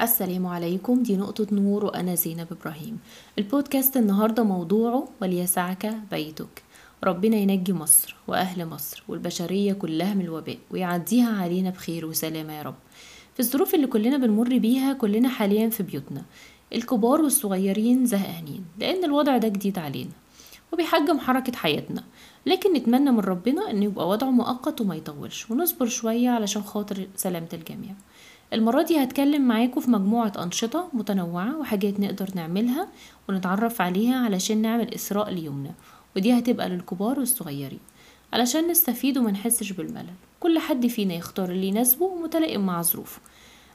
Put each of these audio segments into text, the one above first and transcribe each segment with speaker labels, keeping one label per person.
Speaker 1: السلام عليكم. دي نقطة نور وأنا زينب إبراهيم. البودكاست النهاردة موضوعه وليسعك بيتك؟ ربنا ينجي مصر وأهل مصر والبشرية كلها من الوباء ويعديها علينا بخير وسلامة يا رب. في الظروف اللي كلنا بنمر بيها كلنا حاليا في بيوتنا الكبار والصغيرين زهقانين لأن الوضع ده جديد علينا وبيحجم حركة حياتنا. لكن نتمنى من ربنا إنه يبقى وضعه مؤقت وما يطولش ونصبر شوية علشان خاطر سلامة الجميع. المرة دي هتكلم معاكم في مجموعة أنشطة متنوعة وحاجات نقدر نعملها ونتعرف عليها علشان نعمل إسراء ليومنا ودي هتبقى للكبار والصغيرين علشان نستفيد وما نحسش بالملل. كل حد فينا يختار اللي يناسبه ومتلائم مع ظروفه.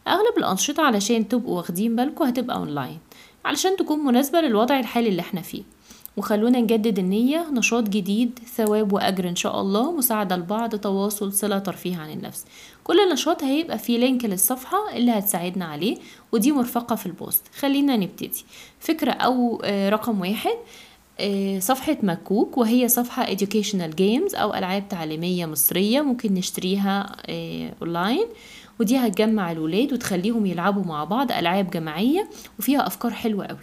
Speaker 1: أغلب الأنشطة علشان تبقوا واخدين بالكم هتبقى أونلاين علشان تكون مناسبة للوضع الحالي اللي إحنا فيه. وخلونا نجدد النية نشاط جديد ثواب وأجر إن شاء الله مساعدة لبعض تواصل صلة ترفيه عن النفس. كل نشاط هيبقى فيه link للصفحة اللي هتساعدنا عليه ودي مرفقة في ال post. خلينا نبتدي. فكرة أو آه، رقم واحد آه، صفحة مكوك وهي صفحة educational games أو ألعاب تعليمية مصرية ممكن نشتريها آه، أونلاين ودي هتجمع الولاد وتخليهم يلعبوا مع بعض ألعاب جماعية وفيها أفكار حلوة قوي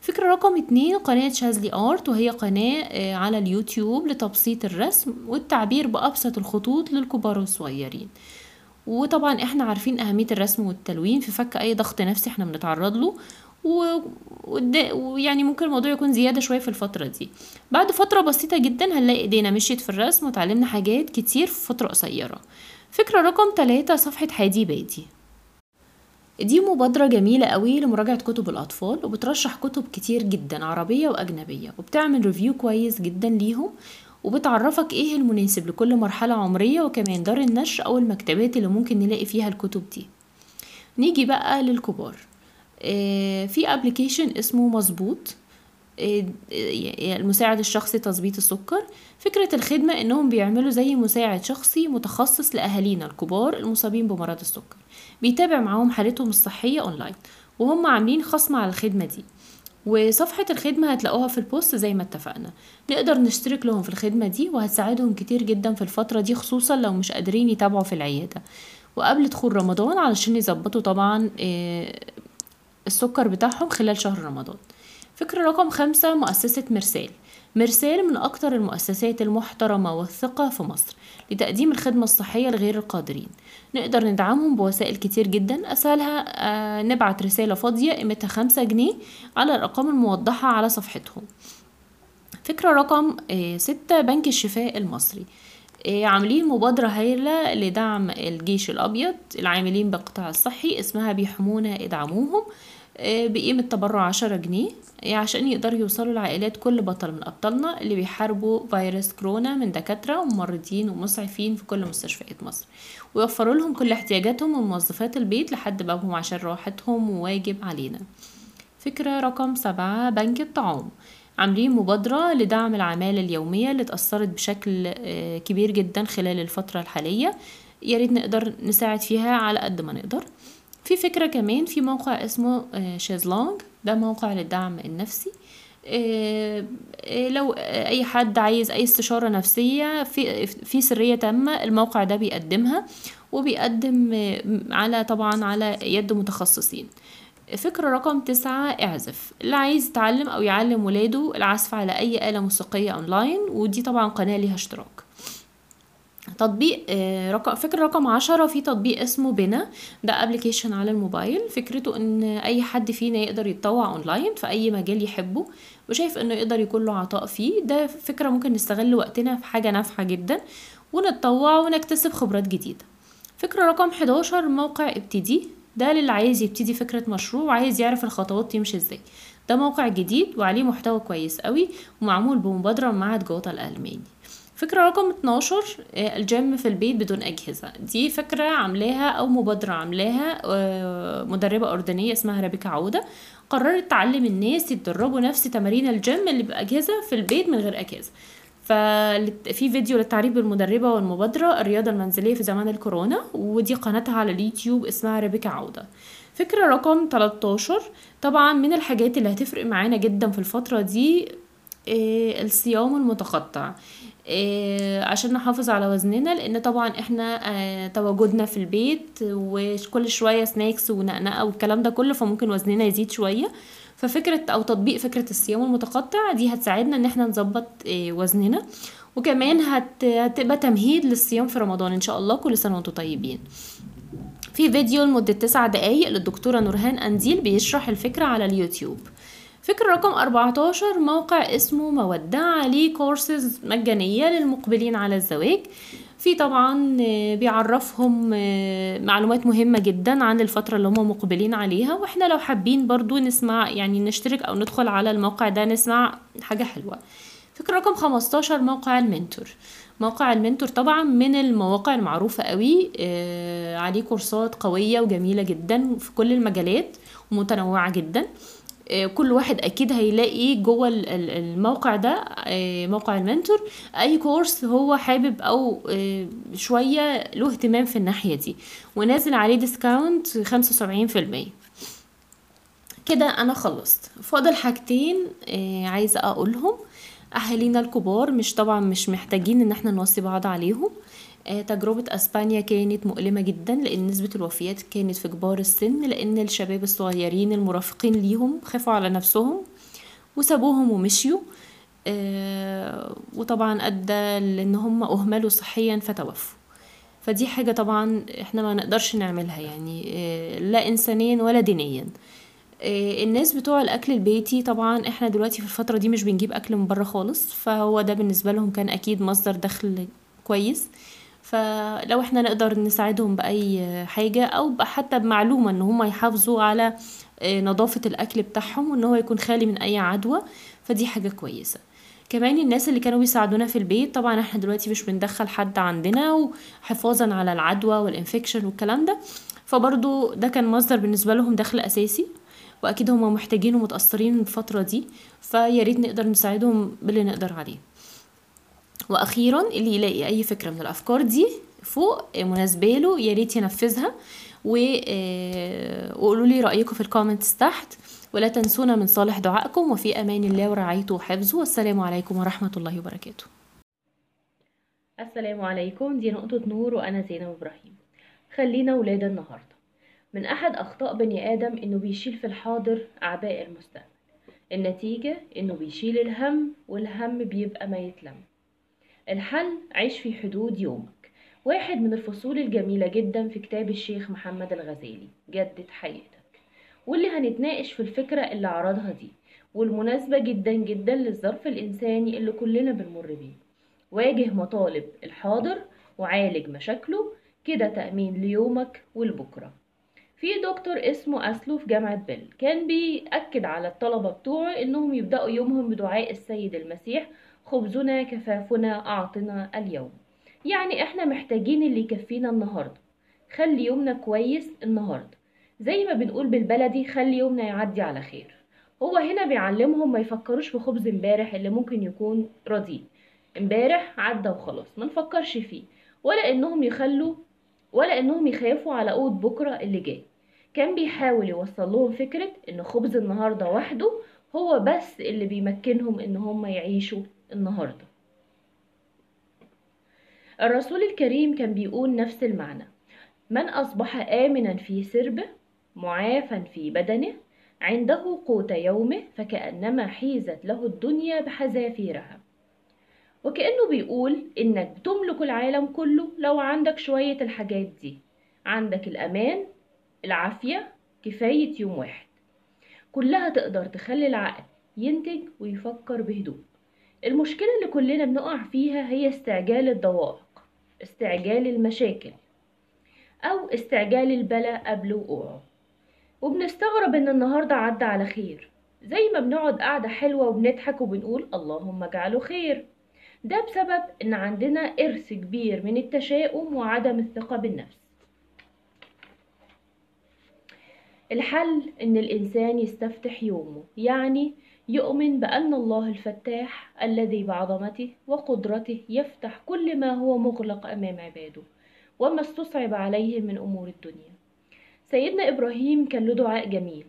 Speaker 1: فكرة رقم اتنين قناة شاذلي Art وهي قناة آه، على اليوتيوب لتبسيط الرسم والتعبير بأبسط الخطوط للكبار والصغيرين. وطبعا إحنا عارفين أهمية الرسم والتلوين في فك أي ضغط نفسي إحنا بنتعرض له ويعني ممكن الموضوع يكون زيادة شوية في الفترة دي. بعد فترة بسيطة جدا هنلاقي إيدينا مشيت في الرسم وتعلمنا حاجات كتير في فترة قصيرة. فكرة رقم تلاتة صفحة حادي بادي. دي مبادرة جميلة قوي لمراجعة كتب الأطفال وبترشح كتب كتير جدا عربية وأجنبية وبتعمل ريفيو كويس جدا ليهم. وبتعرفك إيه المناسب لكل مرحلة عمرية وكمان دار النشر أو المكتبات اللي ممكن نلاقي فيها الكتب دي. نيجي بقى للكبار. آه، في application اسمه مظبوط. آه، آه، المساعد الشخصي تظبيط السكر. فكرة الخدمة إنهم بيعملوا زي مساعد شخصي متخصص لأهالينا الكبار المصابين بمرض السكر. بيتابع معاهم حالتهم الصحية اونلاين وهم عاملين خصم على الخدمة دي. وصفحة الخدمة هتلاقوها في البوست زي ما اتفقنا. نقدر نشترك لهم في الخدمة دي وهتساعدهم كتير جدا في الفترة دي خصوصا لو مش قادرين يتابعوا في العيادة. وقبل دخول رمضان علشان يظبطوا طبعا آه، السكر بتاعهم خلال شهر رمضان. فكرة رقم خمسة مؤسسة مرسال مرسال من أكتر المؤسسات المحترمة والثقة في مصر لتقديم الخدمة الصحية لغير القادرين. نقدر ندعمهم بوسائل كتير جدا. أسهلها آه، نبعت رسالة فاضية قيمتها خمسة جنيه على الأرقام الموضحة على صفحتهم. فكرة رقم آه، ستة بنك الشفاء المصري. آه، عاملين مبادرة هايلة لدعم الجيش الأبيض. العاملين بالقطاع الصحي اسمها بيحمونا ادعموهم. بقيمة تبرع عشرة جنيه آه، عشان يقدروا يوصلوا لعائلات كل بطل من أبطالنا اللي بيحاربوا فيروس كورونا من دكاترة وممرضين ومسعفين في كل مستشفيات مصر. ويوفروا لهم كل احتياجاتهم وموظفات البيت لحد بابهم عشان راحتهم وواجب علينا. فكرة رقم سبعة بنك الطعام. عاملين مبادرة لدعم العمالة اليومية اللي اتأثرت بشكل آه، كبير جدا خلال الفترة الحالية. يا ريت نقدر نساعد فيها على قد ما نقدر. في فكرة كمان في موقع اسمه آه، شيزلونج ده موقع للدعم النفسي. آه، آه، لو أي حد عايز أي استشارة نفسية في في سرية تامة الموقع ده بيقدمها وبيقدم على طبعا على يد متخصصين. فكرة رقم تسعة اعزف. اللي عايز يتعلم أو يعلم ولاده العزف على أي آلة موسيقية أونلاين ودي طبعا قناة ليها اشتراك. تطبيق آه، رقم فكرة رقم عشرة في تطبيق اسمه بنا ده application على الموبايل. فكرته إن أي حد فينا يقدر يتطوع اونلاين في أي مجال يحبه وشايف إنه يقدر يكون له عطاء فيه. ده فكرة ممكن نستغل وقتنا في حاجة نافعة جدا ونتطوع ونكتسب خبرات جديدة. فكرة رقم 11 موقع ابتدي. ده للي عايز يبتدي فكرة مشروع وعايز يعرف الخطوات تمشي إزاي. ده موقع جديد وعليه محتوى كويس قوي ومعمول بمبادرة من معهد جوته الألماني. فكرة رقم 12 آه، الجيم في البيت بدون أجهزة. دي فكرة عاملاها أو مبادرة عاملاها آه، مدربة أردنية اسمها رابيكا عودة. قررت تعلم الناس يتدربوا نفس تمارين الجيم اللي بأجهزة في البيت من غير أجهزة. ففي فيديو للتعريف بالمدربة والمبادرة الرياضة المنزلية في زمان الكورونا ودي قناتها على اليوتيوب اسمها ريبيكا عودة. فكرة رقم 13 طبعا من الحاجات اللي هتفرق معانا جدا في الفترة دي آه، الصيام المتقطع. عشان نحافظ على وزننا لأن طبعا إحنا آه، تواجدنا في البيت وكل شوية سناكس ونقنقة والكلام ده كله فممكن وزننا يزيد شوية. ففكرة أو تطبيق فكرة الصيام المتقطع دي هتساعدنا إن إحنا نظبط آه، وزننا. وكمان هت... هتبقى تمهيد للصيام في رمضان إن شاء الله كل سنة وأنتم طيبين. في فيديو لمدة تسعة دقايق للدكتورة نورهان أنديل بيشرح الفكرة على اليوتيوب. فكرة رقم 14 موقع اسمه مودة عليه كورسز مجانية للمقبلين على الزواج. في طبعا آه، بيعرفهم آه، معلومات مهمة جدا عن الفترة اللي هم مقبلين عليها. وإحنا لو حابين برضو نسمع يعني نشترك أو ندخل على الموقع ده نسمع حاجة حلوة. فكرة رقم 15 موقع المنتور. موقع المنتور طبعا من المواقع المعروفة قوي آه، عليه كورسات قوية وجميلة جدا في كل المجالات ومتنوعة جدا. كل واحد أكيد هيلاقي جوه ال- ال- الموقع ده آه، موقع المنتور أي course هو حابب أو آه، شوية له اهتمام في الناحية دي. ونازل عليه discount 75% كده أنا خلصت. فاضل حاجتين آه، عايزة أقولهم. أهالينا الكبار مش طبعا مش محتاجين إن إحنا نوصي بعض عليهم. آه، تجربة أسبانيا كانت مؤلمة جدا لأن نسبة الوفيات كانت في كبار السن لأن الشباب الصغيرين المرافقين ليهم خافوا على نفسهم وسابوهم ومشيوا آه، وطبعا أدى لأن هم أهملوا صحيا فتوفوا. فدي حاجة طبعا إحنا ما نقدرش نعملها يعني آه، لا انسانيا ولا دينيا. آه، الناس بتوع الأكل البيتي طبعا إحنا دلوقتي في الفترة دي مش بنجيب أكل من بره خالص فهو ده بالنسبة لهم كان أكيد مصدر دخل كويس. فلو إحنا نقدر نساعدهم بأي حاجة أو حتى بمعلومة إن هم يحافظوا على آه، نظافة الأكل بتاعهم وإن هو يكون خالي من أي عدوى فدي حاجة كويسة. كمان الناس اللي كانوا بيساعدونا في البيت طبعا إحنا دلوقتي مش بندخل حد عندنا وحفاظا على العدوى وال infection والكلام ده. فبرضو ده كان مصدر بالنسبة لهم دخل أساسي وأكيد هم محتاجين ومتأثرين الفترة دي فيا ريت نقدر نساعدهم باللي نقدر عليه. وأخيرا اللي يلاقي أي فكرة من الأفكار دي فوق مناسبة له يا ريت ينفذها. آه، وقولوا لي رأيكم في ال comments تحت. ولا تنسونا من صالح دعائكم. وفي أمان الله ورعايته وحفظه. والسلام عليكم ورحمة الله وبركاته. السلام عليكم. دي نقطة نور وأنا زينب إبراهيم. خلينا ولاد النهارده. من أحد أخطاء بني آدم إنه بيشيل في الحاضر أعباء المستقبل. النتيجة إنه بيشيل الهم والهم بيبقى ما يتلم. الحل عيش في حدود يومك. واحد من الفصول الجميلة جدا في كتاب الشيخ محمد الغزالي جدد حياتك. واللي هنتناقش في الفكرة اللي عرضها دي والمناسبة جدا جدا للظرف الإنساني اللي كلنا بنمر بيه. واجه مطالب الحاضر وعالج مشاكله كده تأمين ليومك ولبكرة. في دكتور اسمه أسلو في جامعة بيل كان بيأكد على الطلبة بتوعه إنهم يبدأوا يومهم بدعاء السيد المسيح خبزنا كفافنا أعطنا اليوم. يعني إحنا محتاجين اللي يكفينا النهاردة. خلي يومنا كويس النهاردة. زي ما بنقول بالبلدي خلي يومنا يعدي على خير. هو هنا بيعلمهم ما يفكروش في خبز امبارح اللي ممكن يكون رديء امبارح عدى وخلاص ما نفكرش فيه. ولا إنهم يخلوا ولا إنهم يخافوا على قوت بكرة اللي جاي. كان بيحاول يوصل لهم فكرة إن خبز النهاردة وحده هو بس اللي بيمكنهم إن هم يعيشوا النهارده. الرسول الكريم كان بيقول نفس المعنى. من أصبح آمنا في سربه معافا في بدنه عنده قوت يومه فكأنما حيزت له الدنيا بحذافيرها. وكأنه بيقول إنك بتملك العالم كله لو عندك شوية الحاجات دي. عندك الأمان العافية كفاية يوم واحد. كلها تقدر تخلي العقل ينتج ويفكر بهدوء. المشكلة اللي كلنا بنقع فيها هي استعجال الضوائق استعجال المشاكل أو استعجال البلاء قبل وقوعه. وبنستغرب إن النهاردة عدى على خير. زي ما بنقعد قعدة حلوة وبنضحك وبنقول اللهم اجعله خير. ده بسبب إن عندنا إرث كبير من التشاؤم وعدم الثقة بالنفس. الحل إن الإنسان يستفتح يومه يعني يؤمن بأن الله الفتاح الذي بعظمته وقدرته يفتح كل ما هو مغلق أمام عباده وما استصعب عليهم من أمور الدنيا. سيدنا إبراهيم كان له دعاء جميل.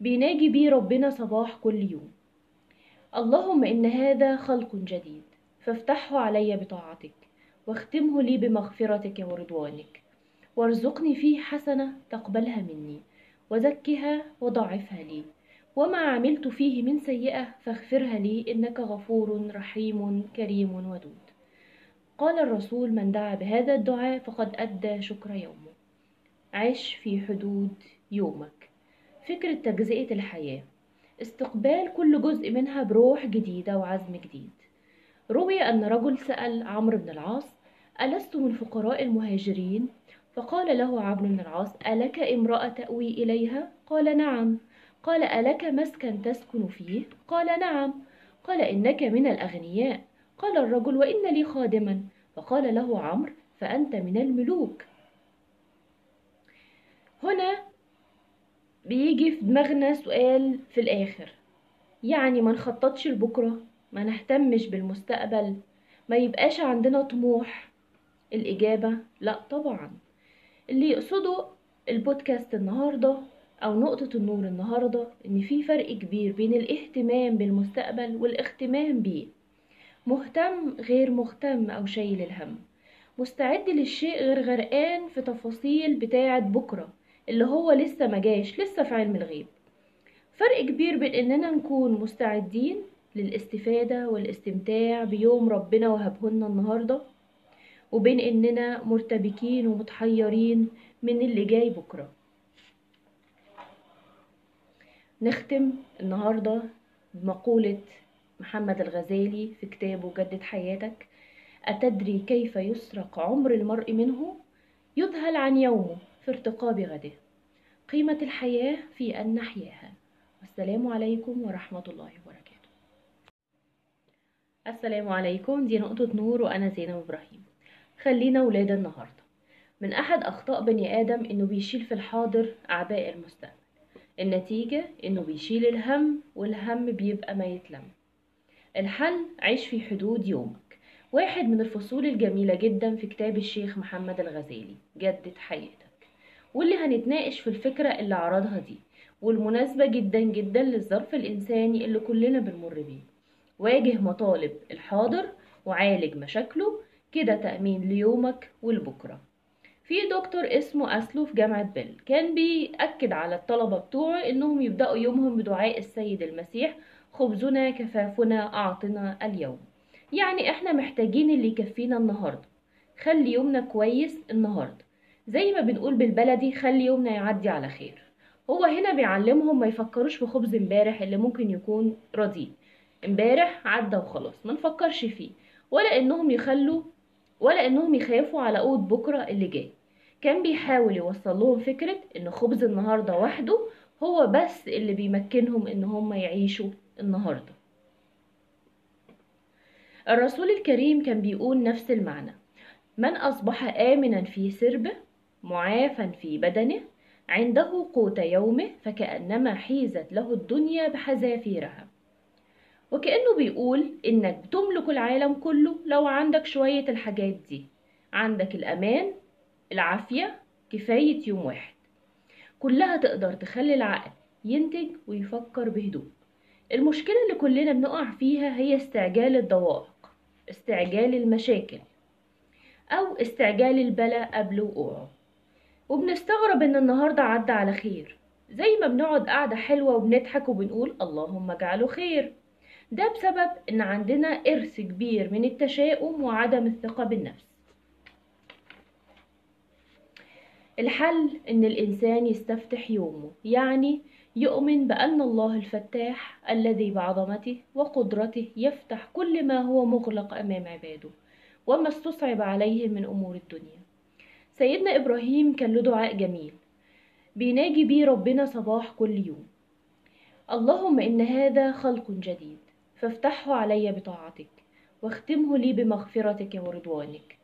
Speaker 1: بيناجي بيه ربنا صباح كل يوم. اللهم إن هذا خلق جديد
Speaker 2: فافتحه علي بطاعتك واختمه لي بمغفرتك ورضوانك وارزقني فيه حسنة تقبلها مني وزكها وضاعفها لي وما عملت فيه من سيئة فاغفرها لي إنك غفور رحيم كريم ودود. قال الرسول من دعا بهذا الدعاء فقد أدى شكر يومه. عش في حدود يومك. فكرة تجزئة الحياة. استقبال كل جزء منها بروح جديدة وعزم جديد. روي أن رجل سأل عمرو بن العاص ألست من فقراء المهاجرين؟ فقال له عمرو بن العاص ألك امرأة تأوي إليها؟ قال نعم. قال ألك مسكن تسكن فيه؟ قال نعم. قال إنك من الأغنياء. قال الرجل وإن لي خادما. فقال له عمرو فأنت من الملوك. هنا بيجي في دماغنا سؤال في الآخر. يعني ما نخططش لبكرة؟ ما نهتمش بالمستقبل؟ ما يبقاش عندنا طموح؟ الإجابة لا طبعا. اللي يقصده البودكاست النهاردة أو نقطة النور النهاردة إن في فرق كبير بين الاهتمام بالمستقبل والاهتمام بيه. مهتم غير مهتم أو شايل الهم. مستعد للشيء غير غرقان في تفاصيل بتاعة بكرة اللي هو لسه مجاش لسه في علم الغيب. فرق كبير بين إننا نكون مستعدين للاستفادة والاستمتاع بيوم ربنا وهبهولنا النهاردة وبين إننا مرتبكين ومتحيرين من اللي جاي بكرة. نختم النهاردة بمقولة محمد الغزالي في كتابه جدد حياتك أتدري كيف يسرق عمر المرء منه؟ يذهل عن يومه في ارتقاب غده. قيمة الحياة في أن نحياها. والسلام عليكم ورحمة الله وبركاته. السلام عليكم دي نقطة نور وأنا زينب إبراهيم. خلينا ولاد النهاردة. من أحد أخطاء بني آدم إنه بيشيل في الحاضر أعباء المستقبل. النتيجة إنه بيشيل الهم والهم بيبقى ما يتلم. الحل عيش في حدود يومك. واحد من الفصول الجميلة جدا في كتاب الشيخ محمد الغزالي جدد حياتك. واللي هنتناقش في الفكرة اللي عرضها دي والمناسبة جدا جدا للظرف الإنساني اللي كلنا بنمر بيه. واجه مطالب الحاضر وعالج مشاكله كده تأمين ليومك ولبكرة. في دكتور اسمه أسلو في جامعة بيل. كان بيأكد على الطلبة بتوعه إنهم يبدأوا يومهم بدعاء السيد المسيح خبزنا كفافنا أعطنا اليوم. يعني إحنا محتاجين اللي يكفينا النهاردة. خلي يومنا كويس النهاردة. زي ما بنقول بالبلدي خلي يومنا يعدي على خير. هو هنا بيعلمهم ما يفكروش في خبز امبارح اللي ممكن يكون رديء امبارح عدى وخلاص ما نفكرش فيه. ولا إنهم يخلوا ولا إنهم يخافوا على قوت بكرة اللي جاي. كان بيحاول يوصل لهم فكرة إن خبز النهاردة وحده هو بس اللي بيمكنهم إن هم يعيشوا النهاردة. الرسول الكريم كان بيقول نفس المعنى. من أصبح آمنا في سربه معافا في بدنه عنده قوت يومه فكأنما حيزت له الدنيا بحذافيرها. وكأنه بيقول إنك بتملك العالم كله لو عندك شوية الحاجات دي. عندك الأمان العافية كفاية يوم واحد. كلها تقدر تخلي العقل ينتج ويفكر بهدوء. المشكلة اللي كلنا بنقع فيها هي استعجال الضوائق استعجال المشاكل أو استعجال البلاء قبل وقوعه. وبنستغرب إن النهاردة عدى على خير. زي ما بنقعد قعدة حلوة وبنضحك وبنقول اللهم اجعله خير. ده بسبب إن عندنا إرث كبير من التشاؤم وعدم الثقة بالنفس. الحل إن الإنسان يستفتح يومه يعني يؤمن بأن الله الفتاح الذي بعظمته وقدرته يفتح كل ما هو مغلق أمام عباده وما استصعب عليهم من أمور الدنيا. سيدنا إبراهيم كان له دعاء جميل بيناجي بيه ربنا صباح كل يوم. اللهم إن هذا خلق جديد فافتحه علي بطاعتك واختمه لي بمغفرتك ورضوانك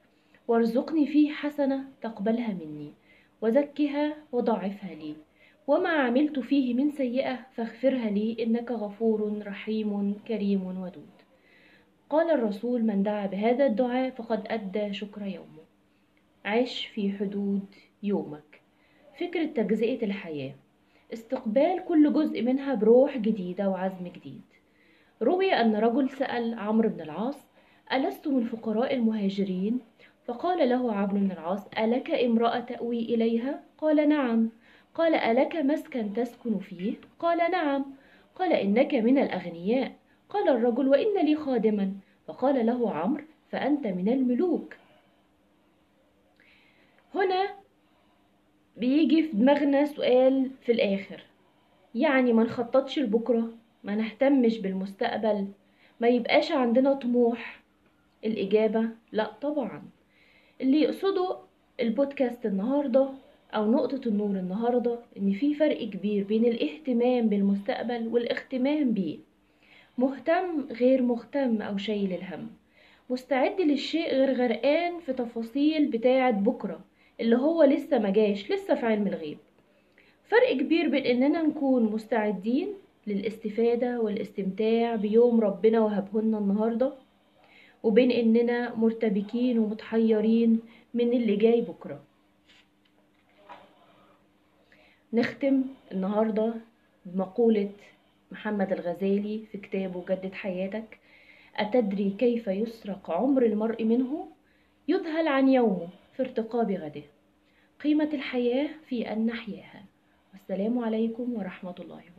Speaker 2: وارزقني فيه حسنة تقبلها مني. وزكها وضاعفها لي وما عملت فيه من سيئة فاغفرها لي إنك غفور رحيم كريم ودود. قال الرسول من دعا بهذا الدعاء فقد أدى شكر يومه. عش في حدود يومك. فكرة تجزئة الحياة. استقبال كل جزء منها بروح جديدة وعزم جديد. روي أن رجل سأل عمرو بن العاص ألست من فقراء المهاجرين؟ فقال له عمرو بن العاص ألك امرأة تأوي إليها؟ قال نعم. قال ألك مسكن تسكن فيه؟ قال نعم. قال إنك من الأغنياء. قال الرجل وإن لي خادما. فقال له عمرو فأنت من الملوك. هنا بيجي في دماغنا سؤال في الآخر. يعني ما نخططش لبكرة ما نهتمش بالمستقبل ما يبقاش عندنا طموح. الإجابة لا طبعا. اللي يقصده البودكاست النهاردة أو نقطة النور النهاردة إن في فرق كبير بين الاهتمام بالمستقبل والاهتمام بيه. مهتم غير مهتم أو شايل الهم. مستعد للشيء غير غرقان في تفاصيل بتاعة بكرة اللي هو لسه مجاش لسه في علم الغيب. فرق كبير بين إننا نكون مستعدين للاستفادة والاستمتاع بيوم ربنا وهبهولنا النهاردة وبين إننا مرتبكين ومتحيرين من اللي جاي بكرة. نختم النهاردة بمقولة محمد الغزالي في كتابه جدد حياتك أتدري كيف يسرق عمر المرء منه؟ يذهل عن يومه في ارتقاب غده. قيمة الحياة في أن نحياها. والسلام عليكم ورحمة الله وبركاته.